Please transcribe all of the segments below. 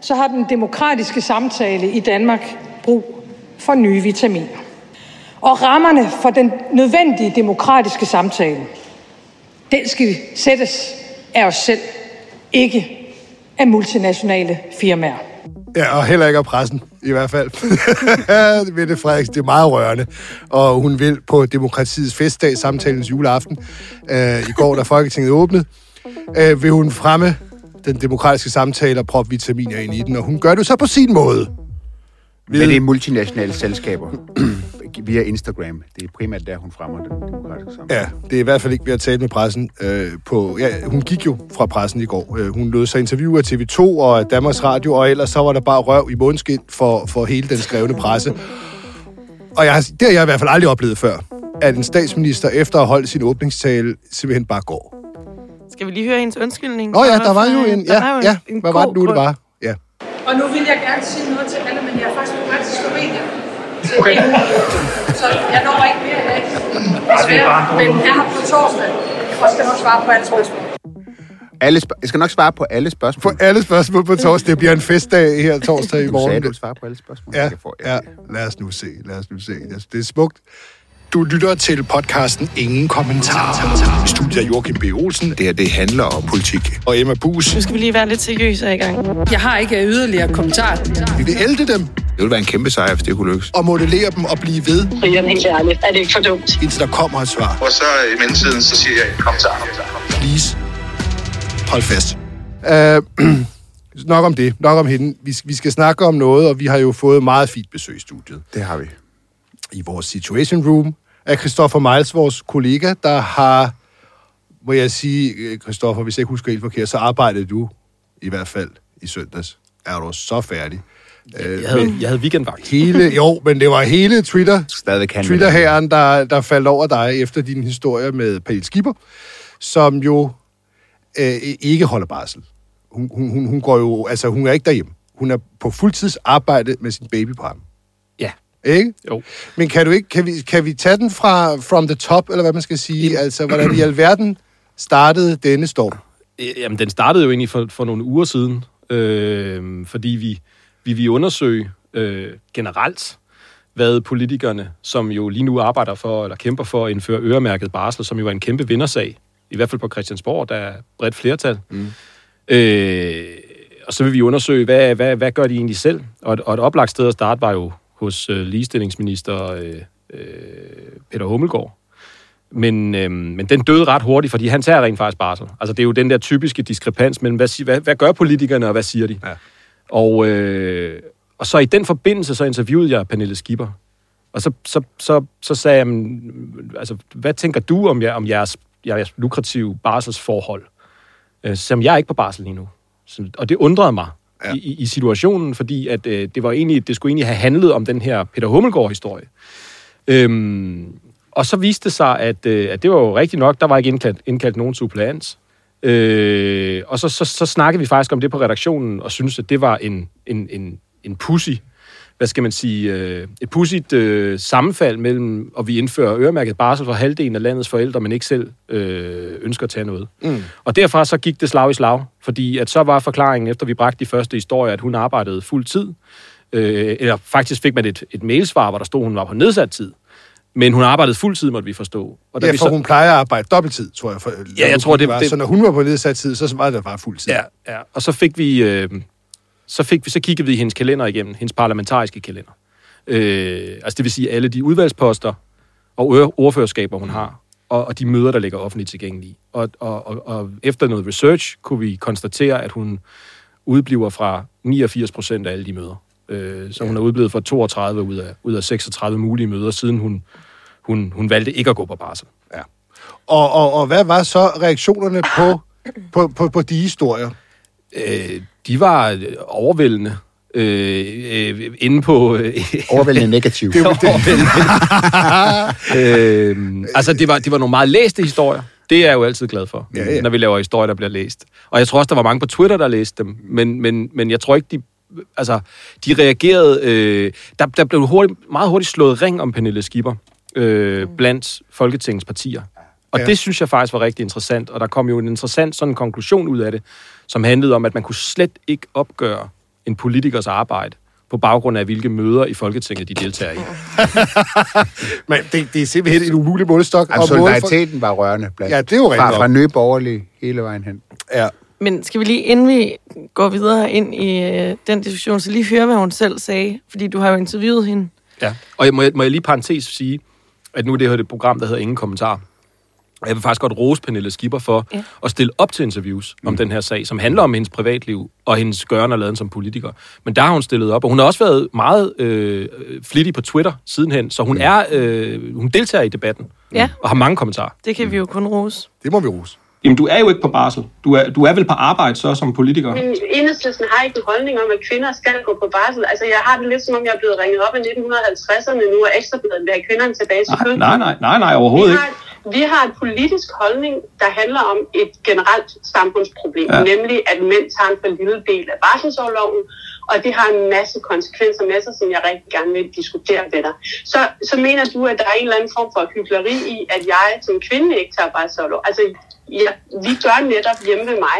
så har den demokratiske samtale i Danmark brug for nye vitaminer. Og rammerne for den nødvendige demokratiske samtale, den skal sættes af os selv, ikke af multinationale firmaer. Ja, og heller ikke af pressen, i hvert fald. Mette Frederiksen, det er meget rørende. Og hun vil på demokratiets festdag, samtalens juleaften, øh, i går, da Folketinget åbnede, øh, vil hun fremme den demokratiske samtale og proppe vitaminer ind i den, og hun gør det så på sin måde. Men det er multinationale selskaber via Instagram. Det er primært der, hun fremmer den demokratiske samtale. Ja, det er i hvert fald ikke ved at tale med pressen. Øh, på, ja, hun gik jo fra pressen i går. Øh, hun lød sig interview af TV2 og Danmarks Radio, og ellers så var der bare røv i mundskin for, for hele den skrevne presse. Og jeg, det har jeg i hvert fald aldrig oplevet før, at en statsminister efter at have holdt sin åbningstale simpelthen bare går. Skal vi lige høre hendes undskyldning? Nå ja, der var jo en... Ja, ja, en hvad var det nu, det var? Ja. Og nu vil jeg gerne sige noget til alle, men jeg er faktisk på vej til Slovenien. Okay. Så jeg når ikke mere i dag. Desværre, men jeg her på torsdag, og skal nok svare på alle spørgsmål. Alle sp- jeg skal nok svare på alle spørgsmål. På alle spørgsmål på torsdag. Det bliver en festdag her torsdag i Du morgen. sagde, du svare på alle spørgsmål. Ja, Jeg får- ja, lad os nu se, lad os nu se. Altså, Det er smukt. Du lytter til podcasten Ingen Kommentar. Studiet af Joachim B. Olsen. Det her, det handler om politik. Og Emma Bus. Nu skal vi lige være lidt seriøse i gang. Jeg har ikke yderligere kommentarer. Vi vil ælde dem Det ville være en kæmpe sejr, hvis det kunne lykkes. og modellere dem og blive ved, Brian, helt ærligt, er det ikke for dumt? indtil der kommer et svar. Og så i mellemtiden, så siger jeg, kom så. Please. Hold fast. Uh, nok om det, nok om hende. Vi, vi skal snakke om noget, og vi har jo fået meget fint besøg i studiet. Det har vi. I vores Situation Room af Christoffer Miles, vores kollega, der har, må jeg sige, øh, Christoffer, hvis jeg ikke husker helt forkert, så arbejdede du i hvert fald i søndags. Er du så færdig? Øh, Jeg havde, jeg havde weekendvagt. hele, jo, men det var hele Twitter, Stadigvæk han Twitter-herren, der, der faldt over dig efter din historie med Pernille Skipper, som jo øh, ikke holder barsel. Hun, hun, hun, hun går jo, altså hun er ikke derhjemme. Hun er på fuldtids arbejde med sin baby på ham. Ikke? Jo. Men kan, du ikke, kan, vi, kan vi tage den fra from the top, eller hvad man skal sige? Altså, hvordan i alverden startede denne storm? Jamen, den startede jo egentlig for, for nogle uger siden, øh, fordi vi, vi vil undersøge øh, generelt, hvad politikerne, som jo lige nu arbejder for, eller kæmper for at indføre øremærket barsel, som jo er en kæmpe vindersag, i hvert fald på Christiansborg, der er bredt flertal. Mm. Øh, og så vil vi undersøge, hvad, hvad, hvad gør de egentlig selv? Og et, og et oplagt sted at starte var jo hos øh, ligestillingsminister øh, øh, Peter Hummelgaard. Men, øh, men den døde ret hurtigt, fordi han tager rent faktisk barsel. Altså, det er jo den der typiske diskrepans mellem, hvad, hvad, hvad gør politikerne, og hvad siger de? Ja. Og, øh, og så i den forbindelse, så interviewede jeg Pernille Skipper. Og så, så, så, så sagde jeg, "Men, altså, hvad tænker du om, jer, om jeres, jeres lukrative barselsforhold? Øh, som jeg er ikke på barsel lige nu. Så, og det undrede mig Ja. i, i, situationen, fordi at, øh, det, var egentlig, det skulle egentlig have handlet om den her Peter Hummelgaard-historie. Øhm, og så viste det sig, at, øh, at det var jo rigtigt nok, der var ikke indkaldt, indkaldt nogen suppleant. Øh, og så, så, så snakkede vi faktisk om det på redaktionen, og syntes, at det var en, en, en, en pussy, hvad skal man sige, øh, et pudsigt øh, sammenfald mellem, og vi indfører øremærket barsel for halvdelen af landets forældre, men ikke selv øh, ønsker at tage noget. Mm. Og derfra så gik det slag i slag, fordi at så var forklaringen, efter vi bragte de første historier, at hun arbejdede fuld tid. Øh, eller faktisk fik man et, et mailsvar, hvor der stod, at hun var på nedsat tid. Men hun arbejdede fuld tid, måtte vi forstå. Og da Ja, vi for hun plejer at arbejde dobbelttid, tror jeg. For, Ja, jeg tror, det- var. det- Så når hun var på nedsat tid, så var det bare fuld tid. Ja, ja. Og så fik vi, øh, så fik vi, så kiggede vi hendes kalender igennem, hendes parlamentariske kalender. Øh, altså det vil sige alle de udvalgsposter og ør- ordførerskaber, hun har, og, og de møder, der ligger offentligt tilgængelige. Og, og, og, og efter noget research kunne vi konstatere, at hun udbliver fra 89 procent af alle de møder. Øh, så hun er udblevet fra 32 ud af, ud af 36 mulige møder, siden hun, hun, hun valgte ikke at gå på barsel. Ja. Og, og, og hvad var så reaktionerne på, på, på, på de historier? Øh, de var øh, overvældende. Øh, øh, inde på... Øh, Overvældende negativ. øh, altså, det var, det var nogle meget læste historier. Det er jeg jo altid glad for, Ja, ja. når vi laver historier, der bliver læst. Og jeg tror også, der var mange på Twitter, der læste dem. Men, men, men jeg tror ikke, de... Altså, de reagerede... Øh, der, der blev hurtigt, meget hurtigt slået ring om Pernille Skipper øh, blandt Folketingets partier. Og Ja. det synes jeg faktisk var rigtig interessant. Og der kom jo en interessant sådan konklusion ud af det, som handlede om, at man kunne slet ikke opgøre en politikers arbejde på baggrund af, hvilke møder i Folketinget de deltager i. Men det, det er simpelthen en umulig målestok. Og måle for- solidariteten var rørende blandt. Ja, det er jo rigtigt Fra, fra nye borgerlige hele vejen hen. Ja. Men skal vi lige, inden vi går videre ind i øh, den diskussion, så lige høre, hvad hun selv sagde? Fordi du har jo interviewet hende. Ja. Og jeg, må, jeg, må jeg lige parentes sige, at nu er det her et program, der hedder Ingen Kommentar. Og jeg vil faktisk godt rose Pernille Skipper for ja. At stille op til interviews mm. om den her sag, som handler om hendes privatliv og hendes gøren og laden som politiker. Men der har hun stillet op, og hun har også været meget øh, flittig på Twitter sidenhen, så hun er øh, hun deltager i debatten Ja. og har mange kommentarer. Det kan vi jo kun rose. Det må vi rose. Jamen, du er jo ikke på barsel. Du er, du er vel på arbejde så som politiker? Men enhedslisten har ikke en holdning om, at kvinder skal gå på barsel. Altså, jeg har det lidt som om, jeg er blevet ringet op i 1950'erne nu, og ekstrabladet vil have kvinderne tilbage til fødslen. nej, nej, nej, Vi overhovedet har, vi har en politisk holdning, der handler om et generelt samfundsproblem, Ja. nemlig at mænd tager en for lille del af barselsårloven, og det har en masse konsekvenser med sig, som jeg rigtig gerne vil diskutere med dig. Så, så mener du, at der er en eller anden form for hyggeleri i, at jeg som kvinde ikke tager barselsårlov? Altså, ja, vi gør netop hjemme ved mig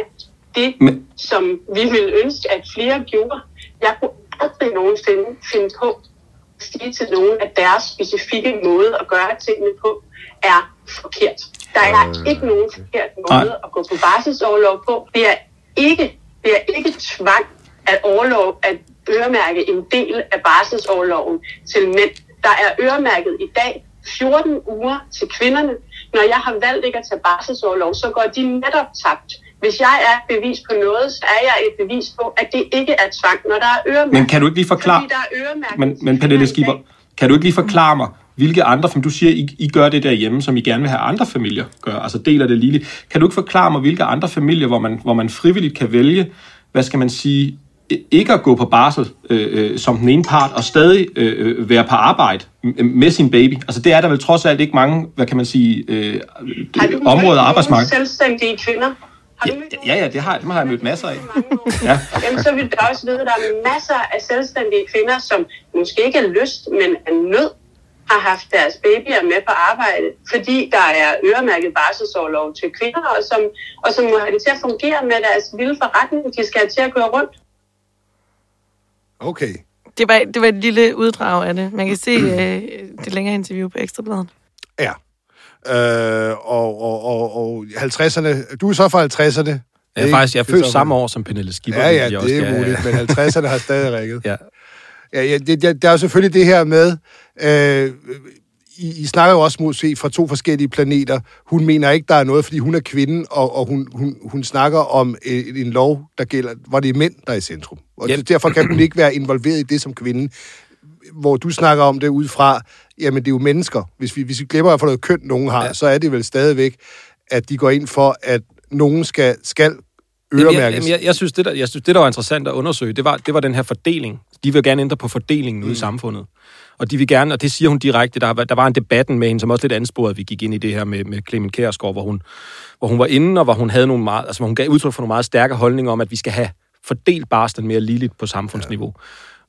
det, Men- som vi ville ønske, at flere gjorde. Jeg kunne aldrig nogensinde finde på at sige til nogen, at deres specifikke måde at gøre tingene på er forkert. Der er ikke nogen forkert måde at gå på barselsårlov på. Det er ikke, det er ikke tvang at, overlov, at øremærke en del af barselsårloven til mænd. Der er øremærket i dag 14 uger til kvinderne. Når jeg har valgt ikke at tage barselsårlov, så går de netop tabt. Hvis jeg er et bevis på noget, så er jeg et bevis på, at det ikke er tvang, når der er øremærket. Men kan du ikke lige forklare... Fordi der er øremærket Men, men Pernille dag. kan du ikke lige forklare mig, hvilke andre, som du siger, I, I gør det derhjemme, som I gerne vil have andre familier gør, altså deler det lige. Kan du ikke forklare mig, hvilke andre familier, hvor man, hvor man frivilligt kan vælge, hvad skal man sige, ikke at gå på barsel øh, øh, som den ene part, og stadig øh, øh, være på arbejde med sin baby. Altså det er der vel trods alt ikke mange, hvad kan man sige, øh, øh, områder af arbejdsmarkedet. selvstændige kvinder? Har du Ja, ja, ja, det har, dem har jeg mødt masser af. Ja. Jamen, så vil du også vide, at der er masser af selvstændige kvinder, som måske ikke er lyst, men er nød, har haft deres babyer med på arbejde, fordi der er øremærket barselsårlov til kvinder, og som, og som må have det til at fungere med deres lille forretning, de skal have til at køre rundt. Okay. Det var, det var et lille uddrag af det. Man kan se øh, det længere interview på Ekstrabladet. Ja. Øh, og, og, og, og 50'erne, du er så fra 50'erne. Jeg er ikke? faktisk jeg er er født så- samme år som Pernille Skipper. Ja, ja, jeg det også- er muligt, men 50'erne har stadig rækket. Ja. Ja, ja det, det, der er jo selvfølgelig det her med, øh, I, I snakker jo også måske fra to forskellige planeter. Hun mener ikke, der er noget, fordi hun er kvinde, og, og hun, hun, hun snakker om en, en lov, der gælder, hvor det er mænd, der er i centrum. Og ja. derfor kan hun ikke være involveret i det som kvinde. Hvor du snakker om det ud fra, jamen det er jo mennesker. Hvis vi, hvis vi glemmer at få noget køn, nogen har, ja. så er det vel stadigvæk, at de går ind for, at nogen skal, skal jeg, øremærkes. jamen, jeg, jeg, synes, det der, jeg synes, det der var interessant at undersøge, det var, det var den her fordeling. De vil gerne ændre på fordelingen ude i samfundet. Og de vil gerne, og det siger hun direkte, der, var- der var en debatten med hende, som også lidt ansporede, at vi gik ind i det her med, med Clement Kjærsgaard, hvor hun, hvor hun var inde, og hvor hun havde nogle meget, altså hvor hun gav udtryk for nogle meget stærke holdninger om, at vi skal have fordelt barslen mere ligeligt på samfundsniveau.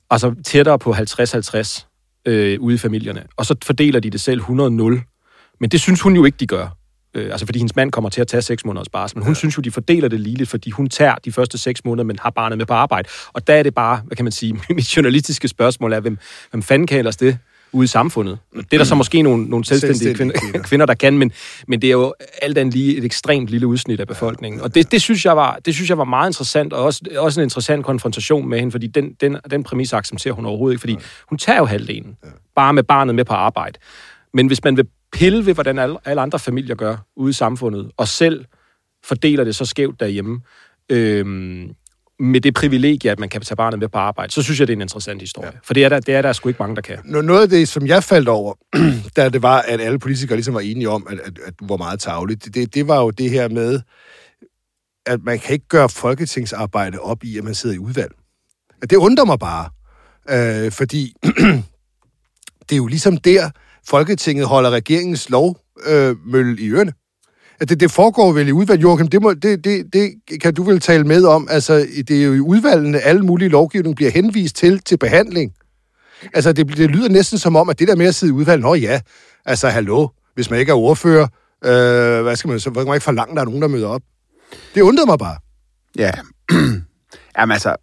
Altså tættere på 50-50 øh, ude i familierne. Og så fordeler de det selv 100-0. Men det synes hun jo ikke, de gør. Øh, altså fordi hendes mand kommer til at tage seks måneders barsel. Men hun ja. synes jo, de fordeler det ligeligt, fordi hun tager de første seks måneder, men har barnet med på arbejde. Og der er det bare, hvad kan man sige, mit journalistiske spørgsmål er, hvem, hvem fanden kan ellers det ude i samfundet? Det er der så måske nogle, nogle selvstændige, Selvstændige kvinder, kvinder. kvinder, der kan, men, men det er jo alt andet lige et ekstremt lille udsnit af befolkningen. Og det, det, synes jeg var, det synes jeg var meget interessant, og også, også en interessant konfrontation med hende, fordi den, den, den præmis accepterer hun overhovedet ikke, fordi hun tager jo halvdelen, bare med barnet med på arbejde. Men hvis man vil pille ved, hvordan alle, andre familier gør ude i samfundet, og selv fordeler det så skævt derhjemme, øhm, med det privilegie, at man kan tage barnet med på arbejde, så synes jeg, det er en interessant historie. Ja. For det er, der, det er der sgu ikke mange, der kan. Noget af det, som jeg faldt over, da det var, at alle politikere ligesom var enige om, at, at, at du var meget tavlig, det, det, det var jo det her med, at man kan ikke gøre folketingsarbejde op i, at man sidder i udvalg. At Det undrer mig bare, øh, fordi det er jo ligesom der, Folketinget holder regeringens lovmølle øh, i ørene. At det, det foregår vel i udvalg, Joachim, det, må, det, det, det kan du vel tale med om. Altså, det er jo i udvalgene, alle mulige lovgivning bliver henvist til til behandling. Altså, det, det lyder næsten som om, at det der med at sidde i udvalget, nå ja, altså, hallo, hvis man ikke er ordfører, øh, hvad skal man så, hvor kan man ikke forlange, at der er nogen, der møder op? Det undrer mig bare. Ja. Jamen altså,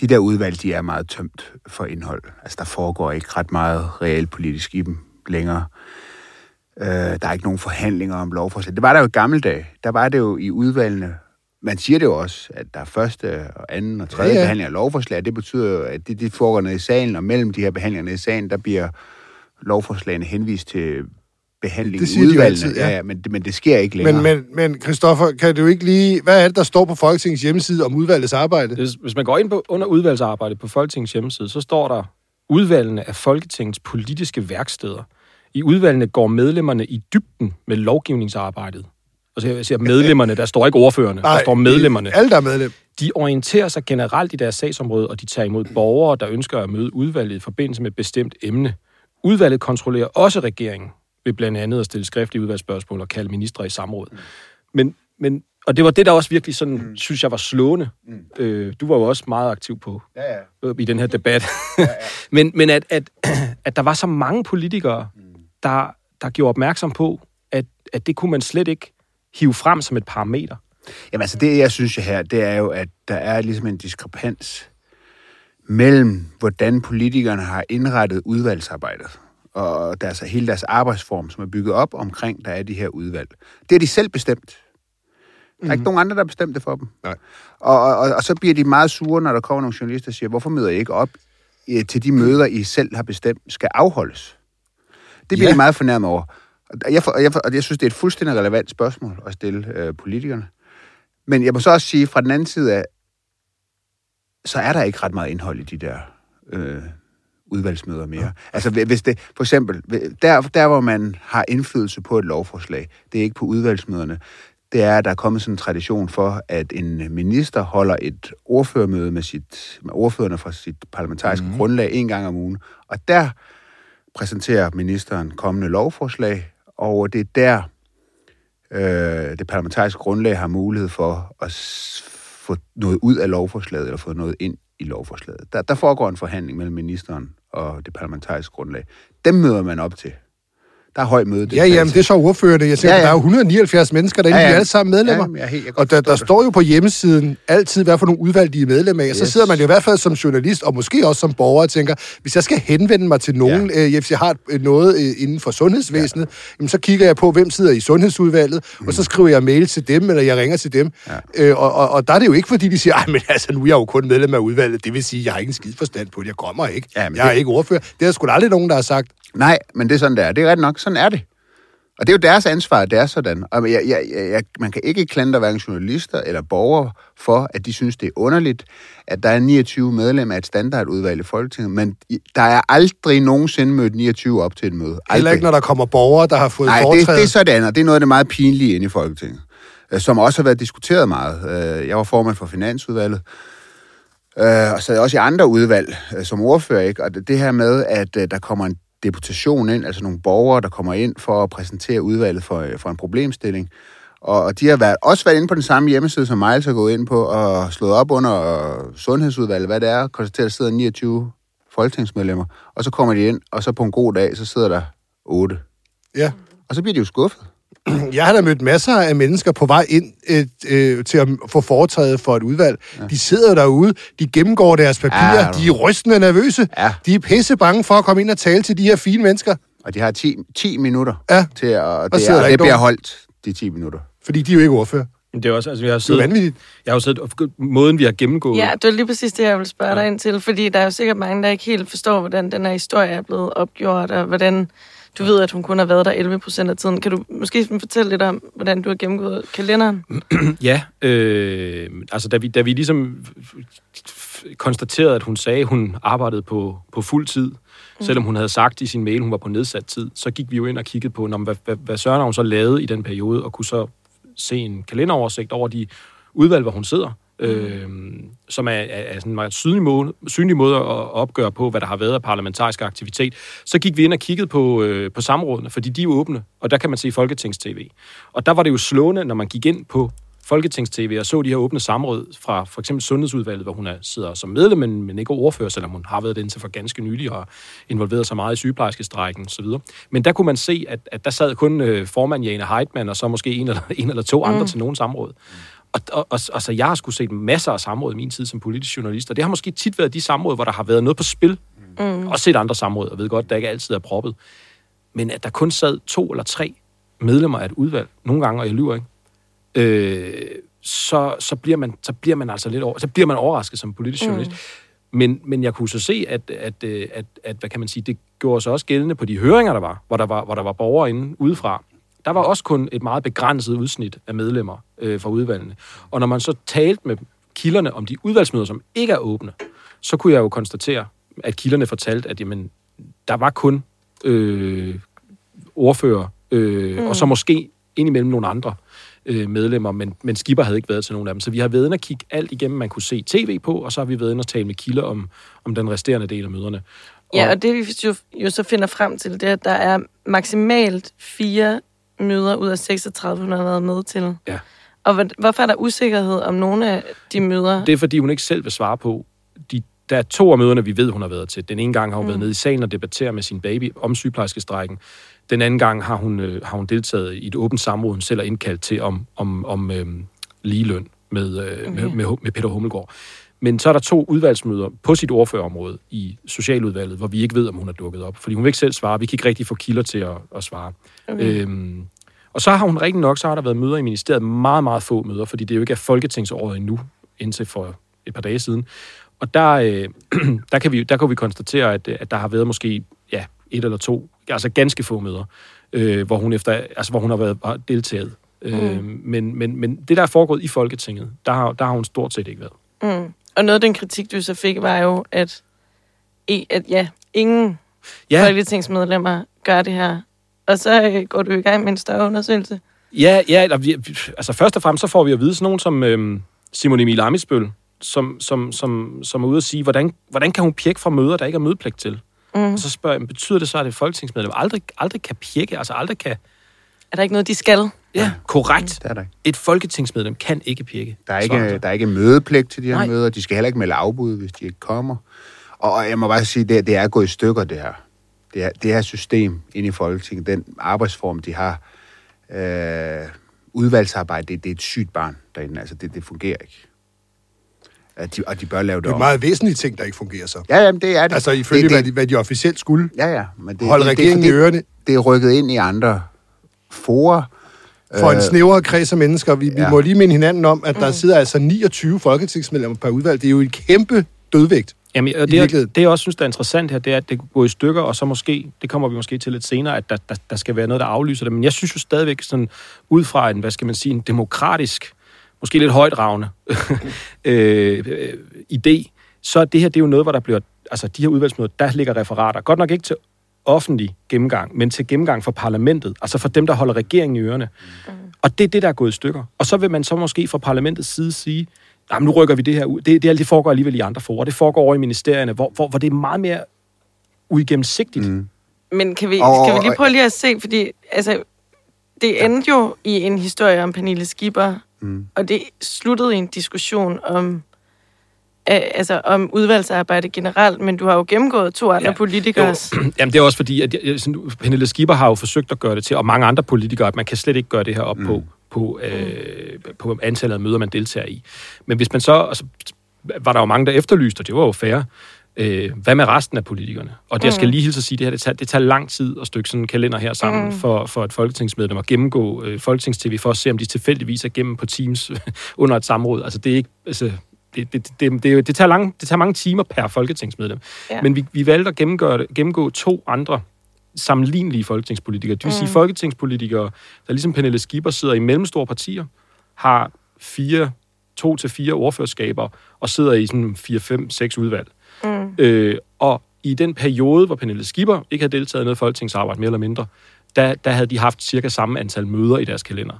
de der udvalg, de er meget tømt for indhold. Altså, der foregår ikke ret meget realpolitisk i dem længere. Øh, der er ikke nogen forhandlinger om lovforslag. Det var der jo i gamle dage. Der var det jo i udvalgene. Man siger det jo også, at der er første og anden og tredje Ja, ja, behandling af lovforslag. Det betyder jo, at det, det foregår nede i salen, og mellem de her behandlinger nede i salen, der bliver lovforslagene henvist til behandling Det i siger de jo udvalgene. altid, ja. ja. men, det- men det sker ikke længere. Men, men, men Christoffer, kan du ikke lige... Hvad er det, der står på Folketingets hjemmeside om udvalgets arbejde? Hvis, hvis man går ind på under udvalgsarbejdet på Folketingets hjemmeside, så står der, udvalgene af Folketingets politiske værksteder. I udvalgene går medlemmerne i dybden med lovgivningsarbejdet. Og så jeg siger medlemmerne, der står ikke ordførerne, der står medlemmerne. Alle, der er medlem. De orienterer sig generelt i deres sagsområde, og de tager imod borgere, der ønsker at møde udvalget i forbindelse med et bestemt emne. Udvalget kontrollerer også regeringen ved blandt andet at stille skriftlige udvalgsspørgsmål og kalde ministre i samråd. Men, men, og det var det, der også virkelig sådan, mm. synes jeg var slående. Mm. Øh, du var jo også meget aktiv på ja, ja. øh, i den her debat. Ja, ja. men men at, at, at der var så mange politikere, der, der gjorde opmærksom på, at, at det kunne man slet ikke hive frem som et parameter. Jamen altså, det jeg synes jeg her, det er jo, at der er ligesom en diskrepans mellem, hvordan politikerne har indrettet udvalgsarbejdet, og deres, hele deres arbejdsform, som er bygget op omkring, der er de her udvalg. Det er de selv bestemt. Der er ikke nogen andre, der har bestemt det for dem. Nej. Og, og, og så bliver de meget sure, når der kommer nogle journalister og siger, hvorfor møder I ikke op eh, til de møder, I selv har bestemt, skal afholdes? Det bliver Ja. de meget fornærmet over. Og jeg, og jeg, og jeg synes, det er et fuldstændig relevant spørgsmål at stille øh, politikerne. Men jeg må så også sige, fra den anden side af, så er der ikke ret meget indhold i de der øh, udvalgsmøder mere. Altså hvis det, for eksempel, der, der hvor man har indflydelse på et lovforslag, det er ikke på udvalgsmøderne, det er, at der er kommet sådan en tradition for, at en minister holder et ordførermøde med, sit, med ordførerne fra sit parlamentariske mm. grundlag en gang om ugen. Og der præsenterer ministeren kommende lovforslag, og det er der, øh, det parlamentariske grundlag har mulighed for at få noget ud af lovforslaget, eller få noget ind i lovforslaget. Der, der foregår en forhandling mellem ministeren og det parlamentariske grundlag. Dem møder man op til. Der er høj møde. Ja, jamen, det er så ordførende. Jeg siger, Ja, ja, der er jo 179 mennesker derinde, ja, Ja, de er alle sammen medlemmer. Ja, jeg er helt- jeg og der, der det. står jo på hjemmesiden altid, hvad for nogle udvalg de er medlem af. Og så Yes. sidder man jo i hvert fald som journalist, og måske også som borger, og tænker, hvis jeg skal henvende mig til nogen, ja. øh, hvis jeg har noget øh, inden for sundhedsvæsenet, ja. jamen, så kigger jeg på, hvem sidder i sundhedsudvalget, mm. og så skriver jeg mail til dem, eller jeg ringer til dem. Ja. Øh, og, og, og der er det jo ikke, fordi de siger, "Ej, men altså, nu er jeg jo kun medlem af udvalget. Det vil sige, jeg har ikke en skid forstand på det. Jeg kommer ikke. Ja, jeg er det- ikke ordfører. Det er der sgu aldrig nogen, der har sagt. Nej, men det er sådan, der er. Det er ret nok. Sådan er det. Og det er jo deres ansvar, at det er sådan. Og jeg, jeg, jeg, man kan ikke klandre hverken journalister eller borgere for, at de synes, det er underligt, at der er 29 medlemmer af et standardudvalg i Folketinget, men der er aldrig nogensinde mødt 29 op til et møde. Heller Aldrig. ikke, når der kommer borgere, der har fået Nej, det, foretræde. det er så det andet. Det er noget af det meget pinlige inde i Folketinget, øh, som også har været diskuteret meget. Øh, Jeg var formand for Finansudvalget, øh, og sad også i andre udvalg øh, som ordfører, ikke? Og det- det her med, at øh, der kommer en deputation ind, altså nogle borgere, der kommer ind for at præsentere udvalget for, øh, for en problemstilling. Og og de har været, også været inde på den samme hjemmeside, som Miles har gået ind på, og slået op under øh, sundhedsudvalget, hvad det er, og konstateret, at der sidder 29 folketingsmedlemmer. Og så kommer de ind, og så på en god dag, så sidder der 8. Ja. Og så bliver de jo skuffet. Jeg har da mødt masser af mennesker på vej ind øh, øh, til at få foretræde for et udvalg. Ja. De sidder derude, de gennemgår deres papirer, Ja, ja, de er rystende nervøse. Ja. De er pisse bange for at komme ind og tale til de her fine mennesker, Og de har 10, 10 minutter Ja. til at... Og det, er, der det bliver holdt, de 10 minutter. fordi de er jo ikke ordfører. Men det er også, altså, jeg har Det er siddet, vanvittigt. jeg har jo siddet, måden vi har gennemgået, Ja, det var lige præcis det, jeg ville spørge dig ind til, fordi der er jo sikkert mange, der ikke helt forstår, hvordan den her historie er blevet opgjort, og hvordan du ved, at hun kun har været der 11 procent af tiden. Kan du måske fortælle lidt om, hvordan du har gennemgået kalenderen? Ja, øh, altså da vi, da vi ligesom konstaterede, at hun sagde, at hun arbejdede på, på fuld tid, mm. selvom hun havde sagt i sin mail, at hun var på nedsat tid, så gik vi jo ind og kiggede på, hvad, hvad, hvad Søren har hun så lavet i den periode, og kunne så se en kalenderoversigt over de udvalg, hvor hun sidder. Øh, som er, er, er sådan en meget synlig måde, synlig måde at opgøre på, hvad der har været af parlamentarisk aktivitet. Så gik vi ind og kiggede på, øh, på samrådene, fordi de er åbne, og der kan man se Folketings-TV. Og der var det jo slående, når man gik ind på Folketings-TV og så de her åbne samråd fra for eksempel Sundhedsudvalget, hvor hun er, sidder som medlem, men, men ikke er ordfører, selvom hun har været det indtil for ganske nylig og involveret sig meget i sygeplejerskestrækken osv. Men der kunne man se, at, at der sad kun øh, formand Jane Heitmann og så måske en eller, en eller to andre til nogen samråd. Og, og, og altså, jeg har sgu set masser af samråd i min tid som politisk journalist, og det har måske tit været de samråd, hvor der har været noget på spil. Mm. Også set andre samråd, og ved godt, der ikke altid er proppet. Men at der kun sad to eller tre medlemmer af et udvalg, nogle gange, og jeg lyver ikke, øh, så, så, bliver man, så bliver man altså lidt over, så bliver man overrasket som politisk journalist. Mm. Men, men jeg kunne så se, at, at, øh, at, at, hvad kan man sige, det gjorde sig også gældende på de høringer, der var, hvor der var, hvor der var borgere inde udefra. Der var også kun et meget begrænset udsnit af medlemmer øh, fra udvalgene. Og når man så talte med kilderne om de udvalgsmøder, som ikke er åbne, så kunne jeg jo konstatere, at kilderne fortalte, at jamen, der var kun øh, ordfører, øh, mm. og så måske indimellem nogle andre øh, medlemmer, men, men Skipper havde ikke været til nogen af dem. Så vi har været inde og kigge alt igennem, man kunne se tv på, og så har vi været inde og tale med kilder om, om den resterende del af møderne. Ja, og det vi jo, jo så finder frem til, det er, at der er maksimalt fire møder ud af 36, hun har været med til. Ja. Og hvor, hvorfor er der usikkerhed om nogle af de møder? Det er, fordi hun ikke selv vil svare på. De, der er to af møderne, vi ved, hun har været til. Den ene gang har hun mm. været nede i salen og debatteret med sin baby om sygeplejerskestrækken. Den anden gang har hun, øh, har hun deltaget i et åbent samråd, hun selv er indkaldt til om, om, om øh, ligeløn med, øh, okay. med, med, med Peter Hummelgaard. Men så er der to udvalgsmøder på sit ordførerområde i Socialudvalget, hvor vi ikke ved, om hun er dukket op. Fordi hun vil ikke selv svare. Vi kan ikke rigtig få kilder til at, at svare. Okay. Øhm, og så har hun rigtig nok, så har der været møder i ministeriet, meget, meget få møder, fordi det jo ikke er folketingsåret endnu, indtil for et par dage siden. Og der, øh, der, kan, vi, der kan vi konstatere, at, at der har været måske ja, et eller to, altså ganske få møder, øh, hvor, hun efter, altså, hvor hun har været har deltaget. Mm. Øh, men, men, men det, der er foregået i Folketinget, der har, der har hun stort set ikke været. Mm. Og noget af den kritik, du så fik, var jo, at, at ja, ingen Ja. folketingsmedlemmer gør det her. Og så øh, går du i gang med en større undersøgelse. Ja, ja altså først og fremmest så får vi at vide sådan nogen som øhm, Simon Emil Amisbøl, som, som, som, som er ude at sige, hvordan, hvordan kan hun pjekke fra møder, der ikke er mødepligt til? Mm. Og så spørger jeg, betyder det så, at et folketingsmedlem aldrig, aldrig kan pjekke, altså aldrig kan... Er der ikke noget, de skal? Ja, korrekt. Det er der ikke. Et folketingsmedlem kan ikke pjekke. Der er ikke, der er ikke mødepligt til de her Nej. Møder. De skal heller ikke melde afbud, hvis de ikke kommer. Og, jeg må bare sige, det, det er gået i stykker, det her. Det, er, det her system inde i Folketinget, den arbejdsform, de har, øh, udvalgsarbejde, det, det er et sygt barn derinde. Altså, det, det fungerer ikke. At de, og de bør lave det, Det er om. meget væsentlige ting, der ikke fungerer så. Ja, jamen, det er det. Altså ifølge, det, hvad, det, de, hvad de officielt skulle. Ja, ja. Men det, Holde det, regeringen det, i ørerne. Det er rykket ind i andre forer. For en snævrere kreds af mennesker. Vi, ja. vi må lige minde hinanden om, at der sidder altså 29 folketingsmedlemmer per udvalg. Det er jo en kæmpe dødvægt. Jamen, og det, jeg, virkeligheden. det, jeg også synes, der er interessant her, det er, at det går i stykker, og så måske, det kommer vi måske til lidt senere, at der, der, der skal være noget, der aflyser det. Men jeg synes jo stadigvæk, sådan, ud fra en, hvad skal man sige, en demokratisk, måske lidt højdragende øh, øh, idé, så er det her, det er jo noget, hvor der bliver, altså de her udvalgsmøder, der ligger referater. Godt nok ikke til offentlig gennemgang, men til gennemgang for parlamentet, altså for dem, der holder regeringen i ørerne. Mm. Og det er det, der er gået i stykker. Og så vil man så måske fra parlamentets side sige, jamen nu rykker vi det her ud. Det, det, det foregår alligevel i andre forer. Det foregår over i ministerierne, hvor, hvor, hvor det er meget mere uigennemsigtigt. Mm. Men kan vi, skal vi lige prøve lige at se, fordi altså, det endte jo i en historie om Pernille Skipper, mm. og det sluttede i en diskussion om altså om udvalgsarbejde generelt, men du har jo gennemgået to andre ja. politikers... Jamen det er også fordi, at jeg- sådan, Pernille Skipper har jo forsøgt at gøre det til, og mange andre politikere, at man kan slet ikke gøre det her op mm. på, på, øh, på antallet af møder, man deltager i. Men hvis man så... Altså, var der jo mange, der efterlyste, og det var jo fair, øh, hvad med resten af politikerne? Og det, jeg skal lige hilse at sige, det her, det tager, det tager lang tid at stykke sådan en kalender her sammen mm. for, for et folketingsmedlem at gennemgå øh, folketingstv for at se, om de tilfældigvis er gennem på Teams under et samråd. Altså det er ikke... Altså, det, det, det, det, det, tager lang, det tager mange timer per folketingsmedlem. Ja. Men vi, vi valgte at gennemgå, gennemgå to andre sammenlignelige folketingspolitikere. Det vil sige folketingspolitikere, der ligesom Pernille Skipper sidder i mellemstore partier, har fire, to til fire ordførerskaber og sidder i sådan fire, fem, seks udvalg. Mm. Øh, og i den periode, hvor Pernille Skipper ikke havde deltaget i noget folketingsarbejde mere eller mindre, der, der havde de haft cirka samme antal møder i deres kalender.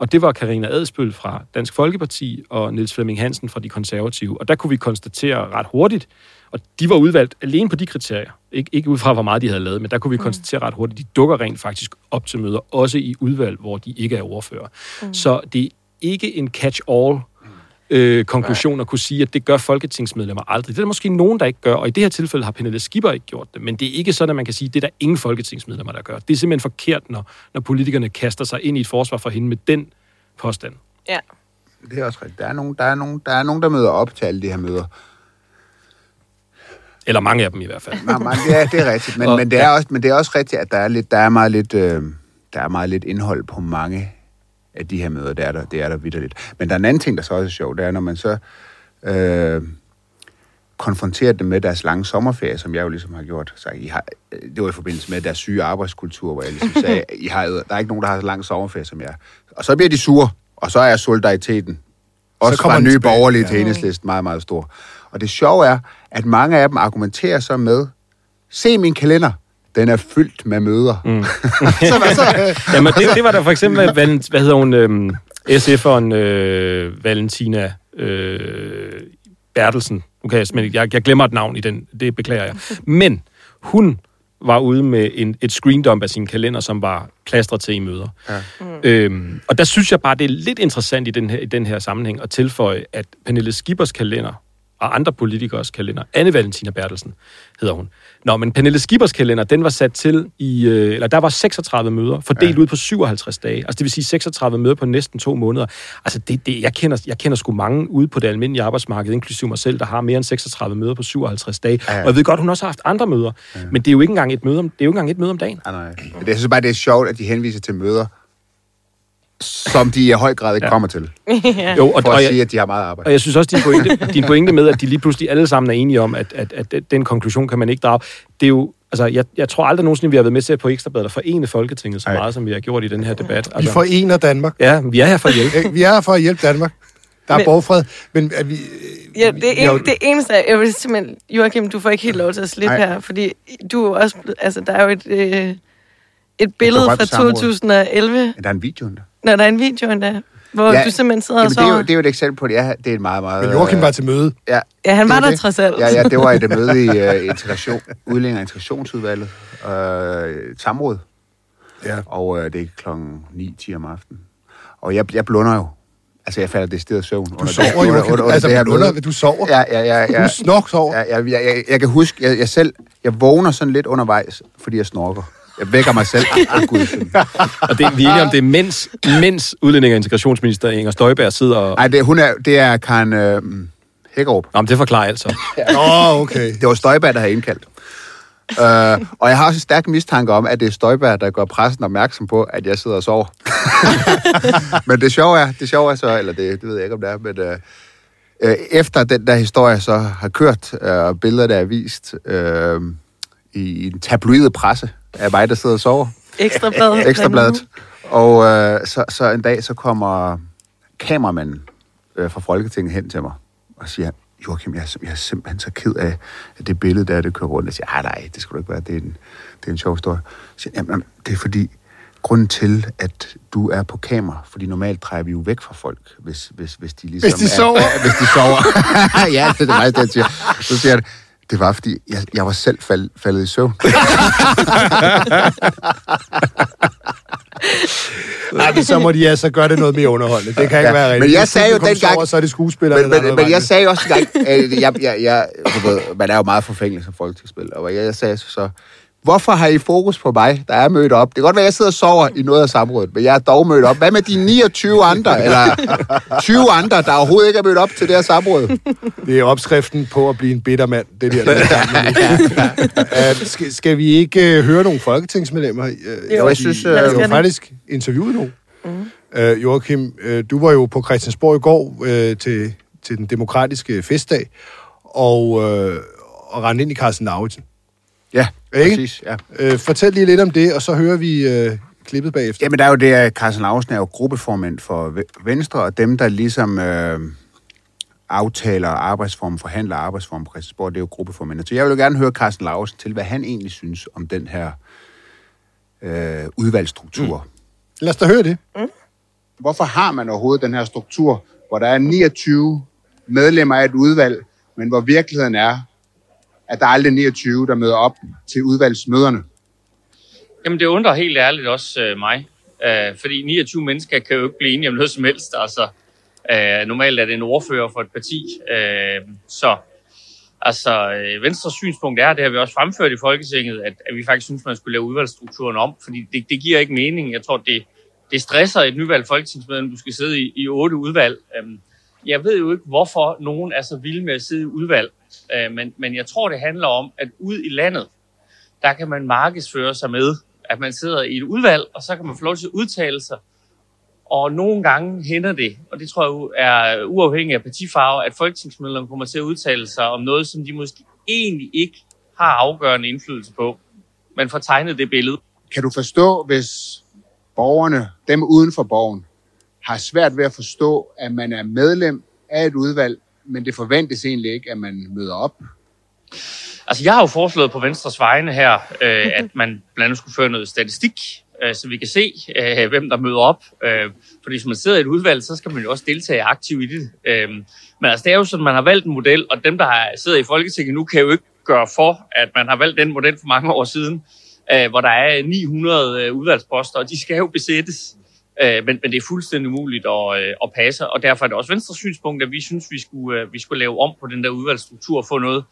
Og det var Karina Adspøl fra Dansk Folkeparti og Niels Flemming Hansen fra De Konservative. Og der kunne vi konstatere ret hurtigt, og de var udvalgt alene på de kriterier. Ik- ikke ud fra, hvor meget de havde lavet, men der kunne vi konstatere ret hurtigt, at de dukker rent faktisk op til møder, også i udvalg, hvor de ikke er ordfører. Mm. Så det er ikke en catch-all øh, konklusion at kunne sige, at det gør folketingsmedlemmer aldrig. Det er der måske nogen, der ikke gør, og i det her tilfælde har Pernille Skipper ikke gjort det, men det er ikke sådan, at man kan sige, at det er der ingen folketingsmedlemmer, der gør. Det er simpelthen forkert, når, når politikerne kaster sig ind i et forsvar for hende med den påstand. Ja. Det er også rigtigt. Der er nogen, der, er nogen, der, er nogen, der møder op til alle de her møder. Eller mange af dem i hvert fald. Nej, man, det, er, det er rigtigt. Men, Og- men, det er også, men det er også rigtigt, at der er, lidt, der er, meget, lidt, øh, der er meget lidt indhold på mange af de her møder. Det er der, det er der vidderligt. Men der er en anden ting, der så også er sjov. Det er, når man så øh, konfronterer dem med deres lange sommerferie, som jeg jo ligesom har gjort. Så I har, øh, det var i forbindelse med deres syge arbejdskultur, hvor jeg ligesom sagde, I har, der er ikke nogen, der har så lang sommerferie som jeg. Og så bliver de sure, og så er solidariteten også kommer fra nye tilbage, borgerlige ja. til enhedslisten meget, meget stor. Og det sjove er, at mange af dem argumenterer så med, se min kalender, den er fyldt med møder. Mm. så, hvad så? Jamen, det, det var der for eksempel, Valent, hvad hedder hun, øhm, SF'eren øh, Valentina øh, Bertelsen. Okay, jeg, simpelthen ikke- jeg, jeg glemmer et navn i den, det beklager jeg. Men hun var ude med en, et screendump af sin kalender, som var klastret til i møder. Ja. Øhm, og der synes jeg bare, det er lidt interessant i den her, i den her sammenhæng at tilføje, at Pernille Skibers kalender og andre politikers kalender, Anne Valentina Bertelsen hedder hun. Nå, men Pernille Skibers kalender, den var sat til i, øh, eller der var 36 møder, fordelt ja. ud på 57 dage. Altså det vil sige 36 møder på næsten to måneder. Altså det, det, jeg, kender, jeg kender sgu mange ude på det almindelige arbejdsmarked, inklusive mig selv, der har mere end 36 møder på 57 dage. Ja, ja. Og jeg ved godt, hun også har haft andre møder, ja. men det er jo ikke engang et møde om, det er jo ikke engang et møde om dagen. Nej, nej. Jeg synes bare, det er sjovt, at de henviser til møder, som de i høj grad ikke ja. kommer til. Jo, og, For og at jeg, sige, at de har meget arbejde. Og jeg synes også, din pointe, din pointe med, at de lige pludselig alle sammen er enige om, at, at, at den konklusion kan man ikke drage, det er jo, altså, jeg, jeg tror aldrig nogensinde, vi har været med til på Ekstrabladet at forene Folketinget så Ej. meget, som vi har gjort i den her debat. Vi Altså, forener Danmark. ja, vi er her for at hjælpe. Vi er her for at hjælpe Danmark. Der er Men- borgfred, men at vi... Ja, det, vi en, jo- det eneste er, jeg vil simpelthen, Joachim, du får ikke helt lov til at slippe Nej. her, fordi du er også, altså der er jo et, øh, et billede fra samråd. 2011, Men der er en video endda. Når der er en video endda, hvor ja, du simpelthen sidder og jamen, det, er jo, sover. det er jo et eksempel på det. Ja, det er et meget, meget... Men Joachim var til møde. Ja, Ja, han det var er der det. trods alt. Ja, ja, det var et møde i uh, integration, udlænding og integrationsudvalget. Uh, et samråd. Ja. Og uh, det er klokken 9-10 om aftenen. Og jeg, jeg blunder jo. Altså, jeg falder decideret i søvn. Du sover, Joachim. Altså, det her blunder, møde. du sover. Ja, ja, ja. ja. Du snok sover. Ja, jeg, jeg, jeg, jeg kan huske, jeg, jeg selv, jeg vågner sådan lidt undervejs, fordi jeg snorker. Jeg vækker mig selv. Synd. Og det, vi er enige om, det er mens, mens udlænding og integrationsminister Inger Støjberg sidder og... Nej, det, hun er, det er Karen øh, Hækkerup. Nå, men det forklarer altså. Åh, oh, okay. Det var Støjberg, der havde indkaldt. Uh, og jeg har også en stærk mistanke om, at det er Støjberg, der gør pressen opmærksom på, at jeg sidder og sover. men det sjove er, det sjove er så, eller det, det ved jeg ikke, om det er, men uh, efter den der historie så har kørt, og billeder, der er vist uh, i, i en tabloid presse, af mig, der sidder og sover, Ekstrabladet. Ekstrabladet. Og uh, så, så en dag, så kommer kameramanden uh, fra Folketinget hen til mig og siger, Joachim, jeg, er jeg er simpelthen så ked af, at det billede der, det kører rundt. Jeg siger, "Ej, nej, det skulle du ikke være, det er en, det er en sjov historie. Jeg siger, Jamen, det er fordi, grunden til, at du er på kamera, fordi normalt drejer vi jo væk fra folk, hvis, hvis, hvis de ligesom Hvis de er, sover. hvis de sover. ja, det er det faktisk, det, jeg siger. Så siger jeg, det var fordi, jeg, jeg var selv fald, faldet i søvn. Nej, men så må de altså gøre det noget mere underholdende. Det kan ikke Ja, være rigtigt. men jeg sagde jo dengang- Sover, så er det skuespillerne, men, men, men jeg sagde også engang, øh, jeg, jeg, jeg, ved, man er jo meget forfængelig som folketingsspiller, og jeg, jeg sagde så, så, hvorfor har I fokus på mig, der er mødt op? Det kan godt være, at jeg sidder og sover i noget af samrådet, men jeg er dog mødt op. Hvad med de 29 andre, eller 20 andre, der overhovedet ikke er mødt op til det her samråd? Det er opskriften på at blive en bitter mand, det der. uh, skal, skal vi ikke uh, høre nogle folketingsmedlemmer? Uh, Jo, jeg synes, uh, øh, gøre det. faktisk interviewet nogle. Mm. Uh, Joachim, uh, du var jo på Christiansborg i går uh, til, til den demokratiske festdag, og, uh, og rendte ind i Carsten Lauritsen. Ja, Ikke? præcis. Ja. Uh, fortæl lige lidt om det, og så hører vi uh, klippet bagefter. Jamen, der er jo det, at Carsten Lausen er jo gruppeformand for Ve- Venstre, og dem, der ligesom øh, aftaler arbejdsform, forhandler arbejdsform på Christiansborg, det er jo gruppeformænd. Så jeg vil jo gerne høre Carsten Lausen til, hvad han egentlig synes om den her øh, udvalgsstruktur. Mm. Lad os da høre det. Hvorfor har man overhovedet den her struktur, hvor der er 29 medlemmer af et udvalg, men hvor virkeligheden er, at der er aldrig 29, der møder op til udvalgsmøderne? Jamen, det undrer helt ærligt også øh, mig. Øh, fordi 29 mennesker kan jo ikke blive enige om noget som helst. Altså, øh, normalt er det en ordfører for et parti. Øh, så altså, øh, Venstres synspunkt er, det har vi også fremført i Folketinget, at, at vi faktisk synes, man skulle lave udvalgsstrukturen om, fordi det, det giver ikke mening. Jeg tror, det, det stresser et nyvalgt folketingsmedlem, du skal sidde i, i otte udvalg. Øhm, jeg ved jo ikke, hvorfor nogen er så vilde med at sidde i udvalg, øh, men, men jeg tror, det handler om, at ud i landet, der kan man markedsføre sig med, at man sidder i et udvalg, og så kan man få lov til at udtale sig. Og nogle gange hænder det, og det tror jeg er uafhængigt af partifarve, at folketingsmedlemmer kommer til at udtale sig om noget, som de måske egentlig ikke har afgørende indflydelse på. Man får tegnet det billede. Kan du forstå, hvis borgerne, dem uden for borgen, har svært ved at forstå, at man er medlem af et udvalg, men det forventes egentlig ikke, at man møder op? Altså, jeg har jo foreslået på Venstres vegne her, øh, at man blandt andet skulle føre noget statistik, øh, så vi kan se, øh, hvem der møder op. Øh, fordi hvis man sidder i et udvalg, så skal man jo også deltage aktivt i det. Øh, men altså, det er jo sådan, man har valgt en model, og dem, der har- sidder i Folketinget nu, kan jo ikke gøre for, at man har valgt den model for mange år siden, øh, hvor der er 900 øh, udvalgsposter, og de skal jo besættes. Øh, men, men det er fuldstændig umuligt at, øh, at passe, og derfor er det også Venstres synspunkt, at vi synes, vi skulle, øh, vi skulle lave om på den der udvalgsstruktur og få noget,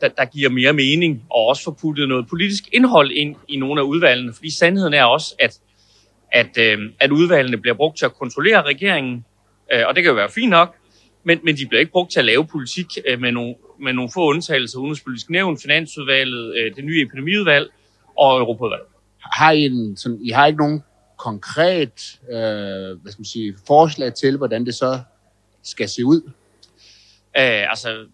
der, der giver mere mening, og også få puttet noget politisk indhold ind i nogle af udvalgene. Fordi sandheden er også, at, at, øh, at udvalgene bliver brugt til at kontrollere regeringen, øh, og det kan jo være fint nok, men, men de bliver ikke brugt til at lave politik øh, med, nogle, med nogle få undtagelser. Udenrigspolitisk nævn, Finansudvalget, øh, det nye epidemiudvalg og Europaudvalget. Har I, en, sådan, I har ikke nogen konkret øh, hvad skal man sige, forslag til, hvordan det så skal se ud? Æh, altså,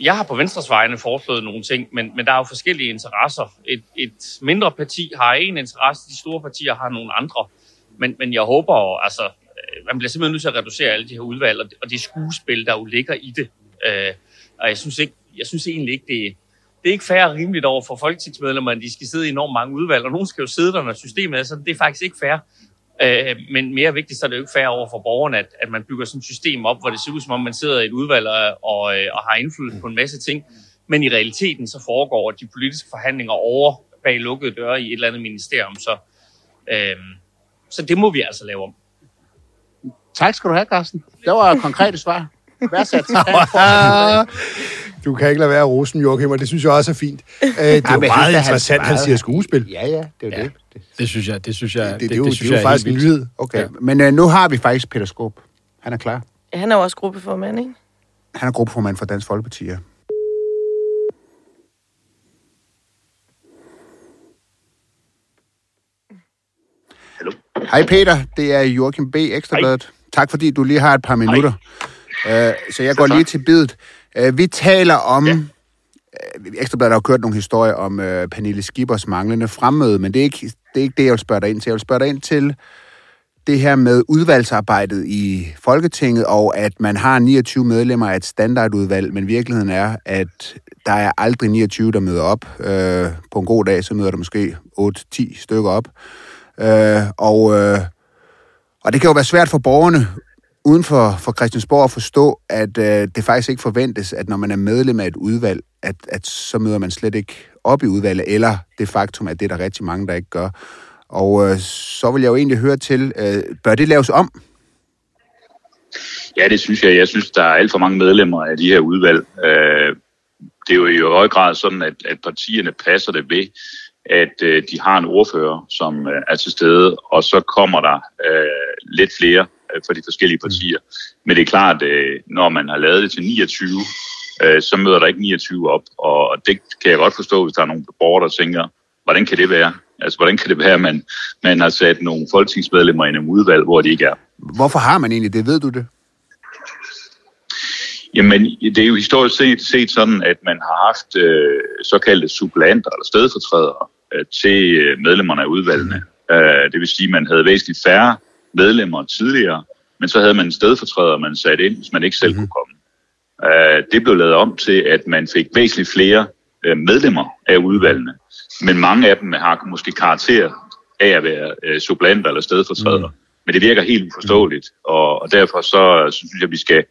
jeg har på Venstres vegne foreslået nogle ting, men, men der er jo forskellige interesser. Et, et mindre parti har en interesse, de store partier har nogle andre. Men, men jeg håber, altså, øh, man bliver simpelthen nødt til at reducere alle de her udvalg, og det, og det skuespil, der jo ligger i det. Øh, og jeg synes, ikke, jeg synes egentlig ikke, det, det er ikke fair og rimeligt over for folketingsmedlemmer, at de skal sidde i enormt mange udvalg, og nogen skal jo sidde der, når systemet er sådan. Det er faktisk ikke fair. Øh, men mere vigtigt, så er det jo ikke fair over for borgerne, at, at man bygger sådan et system op, hvor det ser ud som om, man sidder i et udvalg og, og, øh, og har indflydelse på en masse ting. Men i realiteten så foregår de politiske forhandlinger over bag lukkede døre i et eller andet ministerium. Så, øh, så det må vi altså lave om. Tak skal du have, Carsten. Det var et konkrete svar. Værdsat. Du kan ikke lade være at rose dem, Joachim, og det synes jeg også er fint. Øh, Det er jo synes, meget han interessant, han svarede- siger skuespil. ja, ja, det er ja. det. det. Det synes jeg, det synes jeg, Det, det, det, er jo, det, synes det er jo faktisk en nyhed. Okay, ja. men øh, nu har vi faktisk Peter Skåb. Han er klar. Han er jo også gruppeformand, ikke? Han er gruppeformand for Dansk Folkeparti, ja. Hallo? Hej Peter, det er Joachim B. Ekstrabladet. Tak fordi du lige har et par minutter. Uh, så jeg går tak. lige til bidet. Uh, vi taler om... Ja. Ekstrabladet har jo kørt nogle historier om uh, Pernille Skibers manglende fremmøde, men det er, ikke, det er ikke det, jeg vil spørge dig ind til. Jeg vil spørge dig ind til det her med udvalgsarbejdet i Folketinget, og at man har 29 medlemmer af et standardudvalg, men virkeligheden er, at der er aldrig 29, der møder op. Øh, på en god dag, så møder der måske 8-10 stykker op. Øh, og, øh, og det kan jo være svært for borgerne uden for, for Christiansborg at forstå, at øh, det faktisk ikke forventes, at når man er medlem af et udvalg, at, at så møder man slet ikke op i udvalget, eller det faktum, at det er der rigtig mange, der ikke gør. Og øh, så vil jeg jo egentlig høre til, øh, bør det laves om? Ja, det synes jeg. Jeg synes, der er alt for mange medlemmer af de her udvalg. Øh, det er jo i høj grad sådan, at, at partierne passer det ved, at øh, de har en ordfører, som øh, er til stede, og så kommer der øh, lidt flere øh, fra de forskellige partier. Men det er klart, øh, når man har lavet det til 29, øh, så møder der ikke 29 op, og det kan jeg godt forstå, hvis der er nogle borgere, der tænker, hvordan kan det være? Altså, hvordan kan det være, at man, man har sat nogle folketingsmedlemmer i nogle udvalg, hvor de ikke er? Hvorfor har man egentlig det? Ved du det? Jamen, det er jo historisk set, set sådan, at man har haft øh, såkaldte suppleanter eller stedfortrædere øh, til medlemmerne af udvalgene. Øh, det vil sige, at man havde væsentligt færre medlemmer tidligere, men så havde man en stedfortræder, man satte ind, hvis man ikke selv kunne komme. Øh, det blev lavet om til, at man fik væsentligt flere øh, medlemmer af udvalgene, men mange af dem har måske karakter af at være øh, eller stedfortrædere. Mm. Men det virker helt uforståeligt, og, og derfor så, så synes jeg, at vi skal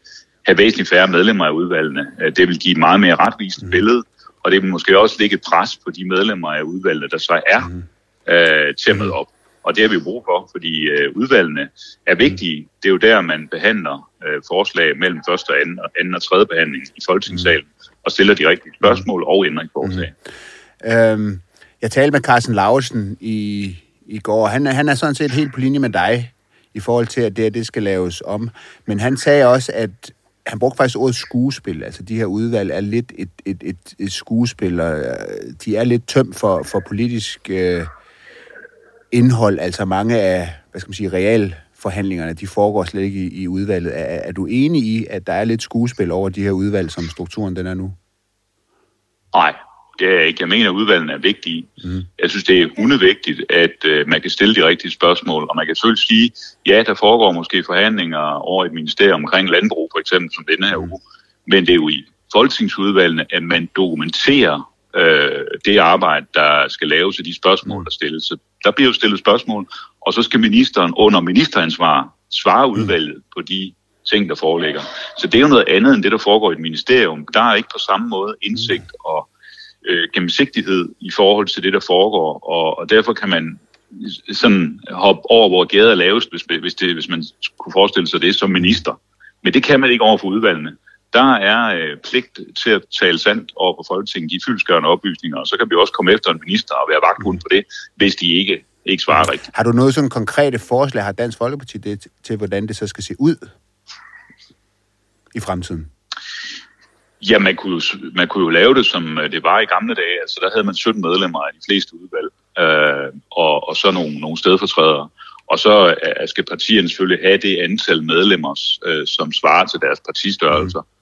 have væsentligt færre medlemmer af udvalgene. Øh, Det vil give et meget mere retvisende billede, og det vil måske også lægge et pres på de medlemmer af udvalgene, der så er øh, til at møde op. Og det har vi brug for, fordi øh, udvalgene er vigtige. Det er jo der, man behandler øh, forslag mellem første og anden, og anden og tredje behandling i Folketingssalen, og stiller de rigtige spørgsmål og ændringsforslag. Øhm, jeg talte med Carsten Lausen i, i går. Han, er- han er sådan set helt på linje med dig i forhold til, at det her, det skal laves om. Men han sagde også, at han brugte faktisk ordet skuespil. Altså, de her udvalg er lidt et, et, et, et skuespil, og øh, de er lidt tømt for, for politisk øh, indhold. Altså, mange af, hvad skal man sige, real forhandlingerne, de foregår slet ikke i, i udvalget. Er, er du enig i, at der er lidt skuespil over de her udvalg, som strukturen den er nu? Nej, det er jeg ikke. Jeg mener, at udvalgene er vigtige. Mm. Jeg synes, det er unødvendigt, at øh, man kan stille de rigtige spørgsmål, og man kan selvfølgelig sige, ja, der foregår måske forhandlinger over et ministerium omkring landbrug, for eksempel, som denne her uge. Men det er jo i folketingsudvalgene, at man dokumenterer øh, det arbejde, der skal laves, og de spørgsmål, der stilles. Så der bliver jo stillet spørgsmål, og så skal ministeren under ministeransvar svare udvalget på de ting, der foreligger. Så det er jo noget andet end det, der foregår i et ministerium. Der er ikke på samme måde indsigt og øh, gennemsigtighed i forhold til det, der foregår, og, og derfor kan man sådan hoppe over, hvor gæder er lavest, hvis, hvis, det, hvis man kunne forestille sig det som minister. Men det kan man ikke over for udvalgene. Der er øh, pligt til at tale sandt over for Folketinget, de fyldskørende oplysninger, og så kan vi også komme efter en minister og være vagthund på det, hvis de ikke, ikke svarer rigtigt. Har du noget sådan konkrete forslag, har Dansk Folkeparti det, til, hvordan det så skal se ud i fremtiden? Ja, man kunne, jo, man kunne jo lave det, som øh, det var i gamle dage. Altså, der havde man 17 medlemmer af de fleste udvalg, øh, og, og så nogle, nogle stedfortrædere. Og så øh, skal partierne selvfølgelig have det antal medlemmer, øh, som svarer til deres partistørrelser. Mm.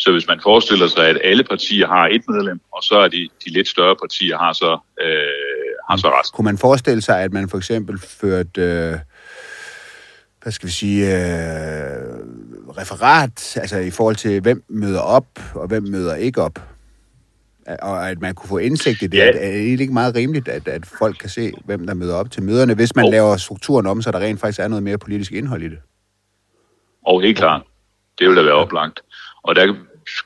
Så hvis man forestiller sig, at alle partier har et medlem, og så er de, de lidt større partier har så, øh, har så resten. Kunne man forestille sig, at man for eksempel førte... Øh hvad skal vi sige, øh, referat, altså i forhold til, hvem møder op, og hvem møder ikke op. Og at man kunne få indsigt i det. Ja. Er det ikke meget rimeligt, at, at folk kan se, hvem der møder op til møderne, hvis man oh. laver strukturen om, så der rent faktisk er noget mere politisk indhold i det? Og helt klart. Det vil da være oplagt. Og der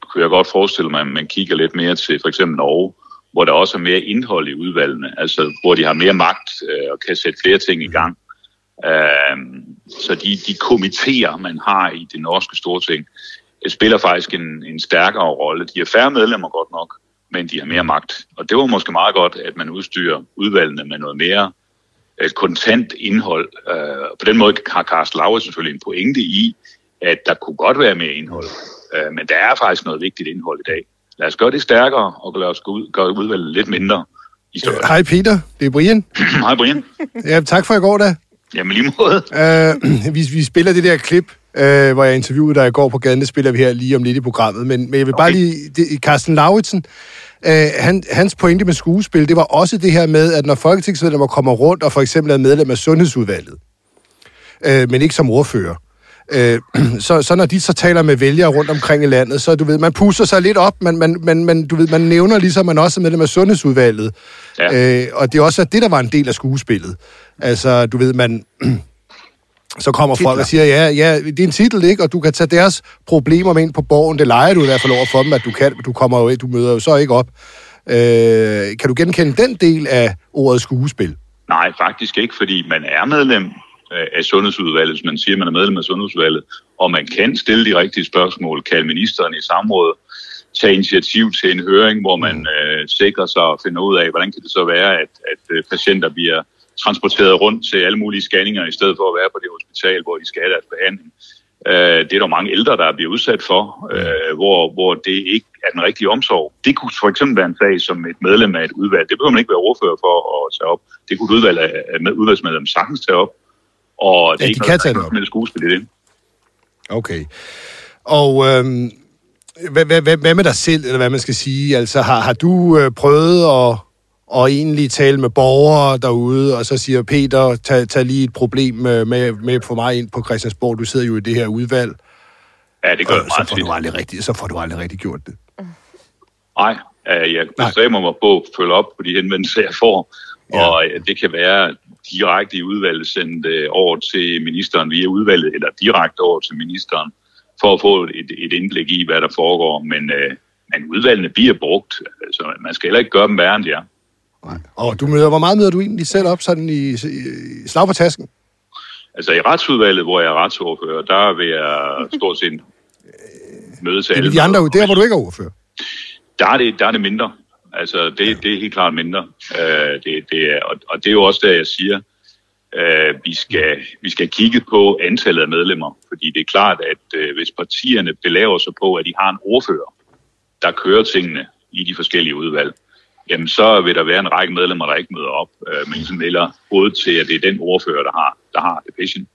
kunne jeg godt forestille mig, at man kigger lidt mere til for eksempel Norge, hvor der også er mere indhold i udvalgene, altså hvor de har mere magt øh, og kan sætte flere ting i gang. Øh, så de, de komiteer, man har i det norske storting, spiller faktisk en, en stærkere rolle. De er færre medlemmer godt nok, men de har mere magt. Og det var måske meget godt, at man udstyrer udvalgene med noget mere øh, kontant indhold. Øh, på den måde har Carsten Lauer selvfølgelig en pointe i, at der kunne godt være mere indhold. Øh, men der er faktisk noget vigtigt indhold i dag. Lad os gøre det stærkere, og lad os gøre udvalget lidt mindre. Hej Peter, det er Brian. Hej Brian. Ja, tak for i går da. Jamen lige måde. Øh, vi, vi spiller det der klip, øh, hvor jeg interviewede dig i går på gaden. Det spiller vi her lige om lidt i programmet. Men, men jeg vil okay. bare lige... Det, Carsten Lauritsen, øh, han, hans pointe med skuespil, det var også det her med, at når folketingsmedlemmer kommer rundt og for eksempel er medlem af Sundhedsudvalget, øh, men ikke som ordfører, Øh, så, så når de så taler med vælgere rundt omkring i landet, så du ved, man pusser sig lidt op, man, man, man, man, du ved, man nævner ligesom, man også er medlem af Sundhedsudvalget. Ja. Øh, og det er også det, der var en del af skuespillet. Altså, du ved, man... så kommer Titler. folk og siger, ja, ja, det er en titel, ikke? Og du kan tage deres problemer med ind på borgen. Det leger du i hvert fald over for dem, at du kan. Du kommer jo, du møder jo så ikke op. Øh, kan du genkende den del af ordet skuespil? Nej, faktisk ikke, fordi man er medlem af Sundhedsudvalget, hvis man siger, at man er medlem af Sundhedsudvalget, og man kan stille de rigtige spørgsmål, kalde ministeren i samråd, tage initiativ til en høring, hvor man mm. øh, sikrer sig at finde ud af, hvordan kan det så være, at, at øh, patienter bliver transporteret rundt til alle mulige scanninger, i stedet for at være på det hospital, hvor de skal have deres behandling. Øh, det er der mange ældre, der bliver udsat for, øh, hvor, hvor det ikke er den rigtige omsorg. Det kunne for eksempel være en sag som et medlem af et udvalg. Det behøver man ikke være ordfører for at tage op. Det kunne et udvalg af udvalgsmedlem sagtens tage op. Og det ja, er de ikke kan tage det op. med skuespil i det. Okay. Og øhm, hvad, hvad, hvad, hvad med dig selv, eller hvad man skal sige? Altså, har, har du øh, prøvet at, at egentlig tale med borgere derude, og så siger Peter, tag, tag lige et problem med, med, med for mig ind på Christiansborg, du sidder jo i det her udvalg. Ja, det gør og, så får, du aldrig rigtig, så får du aldrig rigtig gjort det. Nej, jeg bestræber mig på at følge op på de henvendelser, jeg får. Ja. Og det kan være direkte i udvalget sendt øh, over til ministeren via udvalget, eller direkte over til ministeren, for at få et, et indblik i, hvad der foregår. Men, øh, men udvalgene bliver brugt, så man skal heller ikke gøre dem værre, end de er. Og du møder, hvor meget møder du egentlig selv op sådan i, i slag på tasken? Altså i retsudvalget, hvor jeg er retsordfører, der vil jeg stort set møde til alle. De andre, der hvor du ikke er ordfører? Der er det, der er det mindre. Altså, det, det er helt klart mindre. Øh, det, det er, og, og det er jo også der, jeg siger, Øh, vi, skal, vi skal kigge på antallet af medlemmer, fordi det er klart, at øh, hvis partierne belaver sig på, at de har en ordfører, der kører tingene i de forskellige udvalg, jamen så vil der være en række medlemmer, der ikke møder op, øh, men som vælger hovedet til, at det er den ordfører, der har, der har det patient.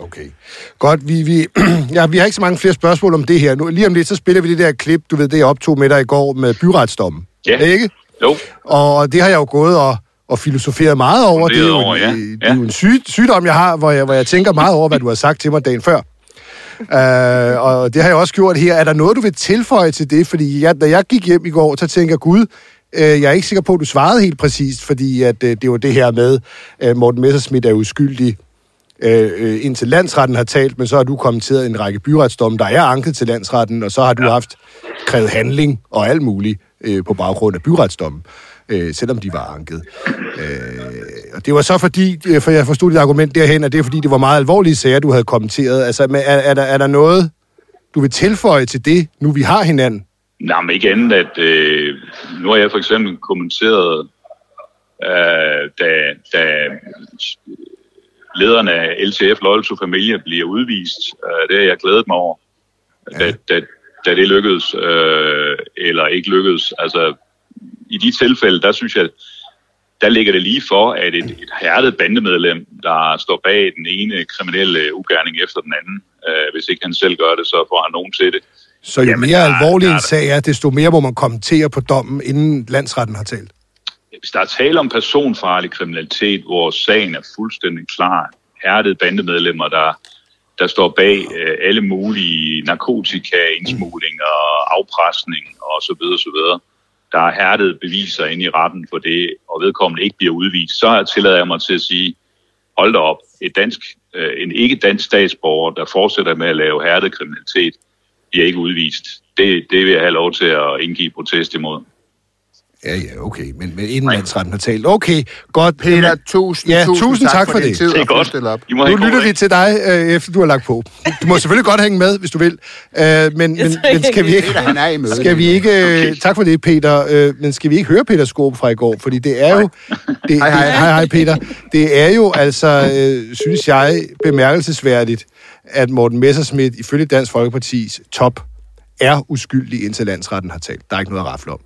Okay. Godt, vi, vi, ja, vi har ikke så mange flere spørgsmål om det her. Nu, lige om lidt, så spiller vi det der klip, du ved, det jeg optog med dig i går med byretsdommen. Ja. Ikke? Jo, Og det har jeg jo gået og, og filosoferet meget over. Det er jo, over, ja. en, det Ja. er jo en syg, sygdom, jeg har, hvor jeg, hvor jeg tænker meget over, hvad du har sagt til mig dagen før. Uh, og det har jeg også gjort her. Er der noget, du vil tilføje til det? Fordi jeg, da jeg gik hjem i går, så tænker jeg, gud, uh, jeg er ikke sikker på, at du svarede helt præcist, fordi at, uh, det var det her med, uh, Morten Messerschmidt er uskyldig, øh, øh, indtil landsretten har talt, men så har du kommenteret en række byretsdomme, der er anket til landsretten, og så har du ja. haft krævet handling og alt muligt øh, på baggrund af byretsdommen, øh, selvom de var anket. Øh, og det var så fordi, øh, for jeg forstod dit argument derhen, at det er fordi, det var meget alvorlige sager, du havde kommenteret. Altså, er, er, der, er der noget, du vil tilføje til det, nu vi har hinanden? Nej, men ikke andet, at øh, nu har jeg for eksempel kommenteret, øh, da, da lederen af LTF Loyal to Familia bliver udvist. Øh, det har jeg glædet mig over, ja. da, da, da det lykkedes, øh, eller ikke lykkedes. Altså, i de tilfælde, der synes jeg, der ligger det lige for, at et, et hærdet bandemedlem, der står bag den ene kriminelle ugerning efter den anden, øh, hvis ikke han selv gør det, så får han nogen til det. Så jo Jamen, mere der- alvorlig der er en sag er, desto mere må man kommentere på dommen, inden landsretten har talt. Hvis der er tale om personfarlig kriminalitet, hvor sagen er fuldstændig klar, hærdede bandemedlemmer, der, der står bag øh, alle mulige narkotikaindsmugling og afpresning og så videre, så videre. Der er hærdede beviser inde i retten for det, og vedkommende ikke bliver udvist, så tillader jeg mig til at sige, hold da op, et dansk, øh, en ikke-dansk statsborger, der fortsætter med at lave hærdet kriminalitet, bliver ikke udvist. Det, det vil jeg have lov til at indgive protest imod. Ja, ja, okay, men, men inden landsretten har talt. Okay, godt. Peter, Jamen, tusind, Ja, tusind, tusind tak for din det. tid Det er for godt. op. Nu lytter vi til dig, øh, efter du har lagt på. Du må selvfølgelig godt hænge med, hvis du vil. Øh, men, men, men skal vi ikke... Peter, han er. Skal vi ikke... øh, Tak for det, Peter. Øh, men skal vi ikke høre Peter Skåb fra i går? Fordi det er jo... Det, Hej, hej. Hej, hej, Peter. Det er jo altså, øh, synes jeg, bemærkelsesværdigt, at Morten Messerschmidt ifølge Dansk Folkepartis top er uskyldig, indtil landsretten har talt. Der er ikke noget at rafle om.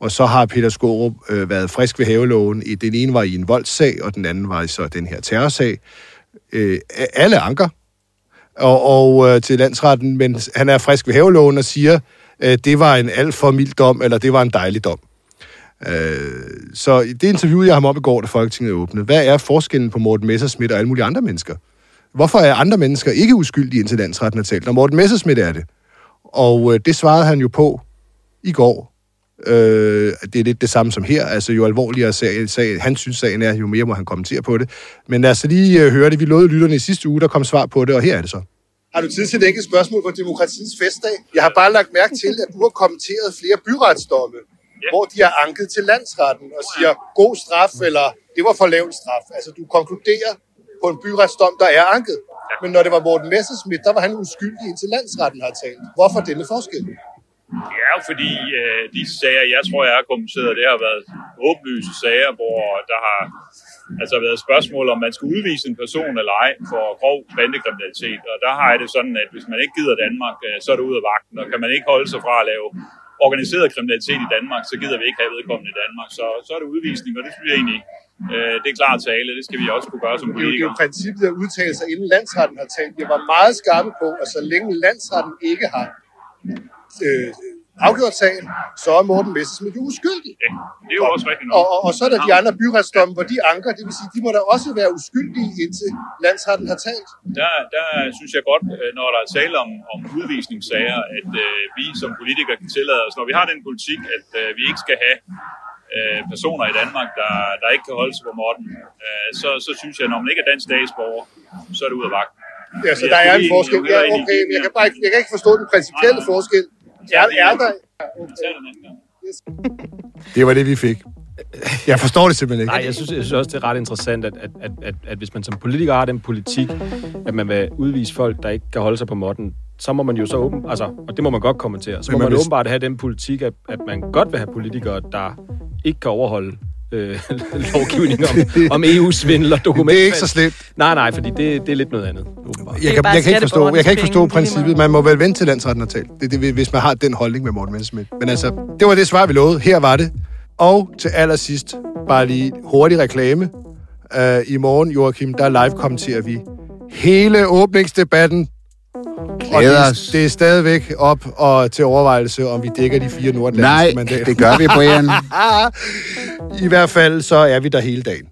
Og så har Peter Skorup øh, været frisk ved haveloven. I- Den ene var i en voldssag, og den anden var i så den her terrorsag. Øh, alle anker og, og øh, til landsretten, men han er frisk ved haveloven og siger, øh, det var en alt for mild dom, eller det var en dejlig dom. Øh, så i det interview, jeg ham op i går, da Folketinget åbnede, hvad er forskellen på Morten Messersmith og alle mulige andre mennesker? Hvorfor er andre mennesker ikke uskyldige, indtil landsretten har talt, når Morten Messersmith er det? Og øh, det svarede han jo på i går. Øh, det er lidt det samme som her. Altså, jo alvorligere sag, sag, han synes, sagen er, jo mere må han kommentere på det. Men lad os lige øh, høre det. Vi lovede lytterne i sidste uge, der kom svar på det, og her er det så. Har du tid til et enkelt spørgsmål på demokratiets festdag? Jeg har bare lagt mærke til, at du har kommenteret flere byretsdomme, ja. hvor de har anket til landsretten og siger, god straf, eller det var for lav straf. Altså, du konkluderer på en byretsdom, der er anket. Men når det var Morten Messerschmidt, der var han uskyldig indtil landsretten har talt. Hvorfor denne forskel? Det er jo fordi, øh, de sager, jeg tror, jeg har kommenteret, det har været åbenlyse sager, hvor der har altså været spørgsmål om, man skal udvise en person eller ej for grov bandekriminalitet. Og der har jeg det sådan, at hvis man ikke gider Danmark, øh, så er det ud af vagten. Og kan man ikke holde sig fra at lave organiseret kriminalitet i Danmark, så gider vi ikke have vedkommende i Danmark. Så, så er det udvisning, og det synes jeg egentlig, øh, det er klart tale. Det skal vi også kunne gøre som er jo, det er politikere. jo princippet at udtale sig, inden landsretten har talt. Jeg var meget skarpe på, at så længe landsretten ikke har øh, afgjort sagen, så er Morten Messerschmidt jo uskyldig. Ja, det er jo også rigtigt nok. Og, og, og så er der de andre byretsdomme, hvor de anker, det vil sige, de må da også være uskyldige, indtil landsretten har talt. der, der synes jeg godt, øh, når der er tale om, om udvisningssager, at øh, vi som politikere kan tillade os, når vi har den politik, at øh, vi ikke skal have øh, personer i Danmark, der, der ikke kan holde sig på måtten, øh, så, så synes jeg, når man ikke er dansk statsborger, så er det ud af vagten. Ja, så Jeg der er en forskel. Ja, okay, men jeg kan bare ikke, jeg kan ikke forstå den principielle forskel. Er, er der... Det var det, vi fik. Jeg forstår det simpelthen ikke. Nej, jeg synes, jeg synes også, det er ret interessant, at, at, at, at, at hvis man som politiker har den politik, at man vil udvise folk, der ikke kan holde sig på måtten, så må man jo så åben, altså, og det må man godt kommentere, så må man hvis- åbenbart have den politik, at, at man godt vil have politikere, der ikke kan overholde øh, lovgivning om, om EU-svindel og dokument. Det er ikke så slemt. Nej, nej, fordi det, det er lidt noget andet, åbenbart. Jeg kan, jeg kan ikke forstå, jeg kan ikke forstå princippet. Man må vel vente til landsretten har talt. Det, det, hvis man har den holdning med Morten Messerschmidt. Men altså, det var det svar, vi lovede. Her var det. Og til allersidst, bare lige hurtig reklame. Uh, I morgen, Joachim, der live kommenterer vi hele åbningsdebatten. Og Glæder det, det er stadigvæk op og til overvejelse, om vi dækker de fire nordatlantiske Nej, mandater. det gør vi, Brian. I hvert fald, så er vi der hele dagen.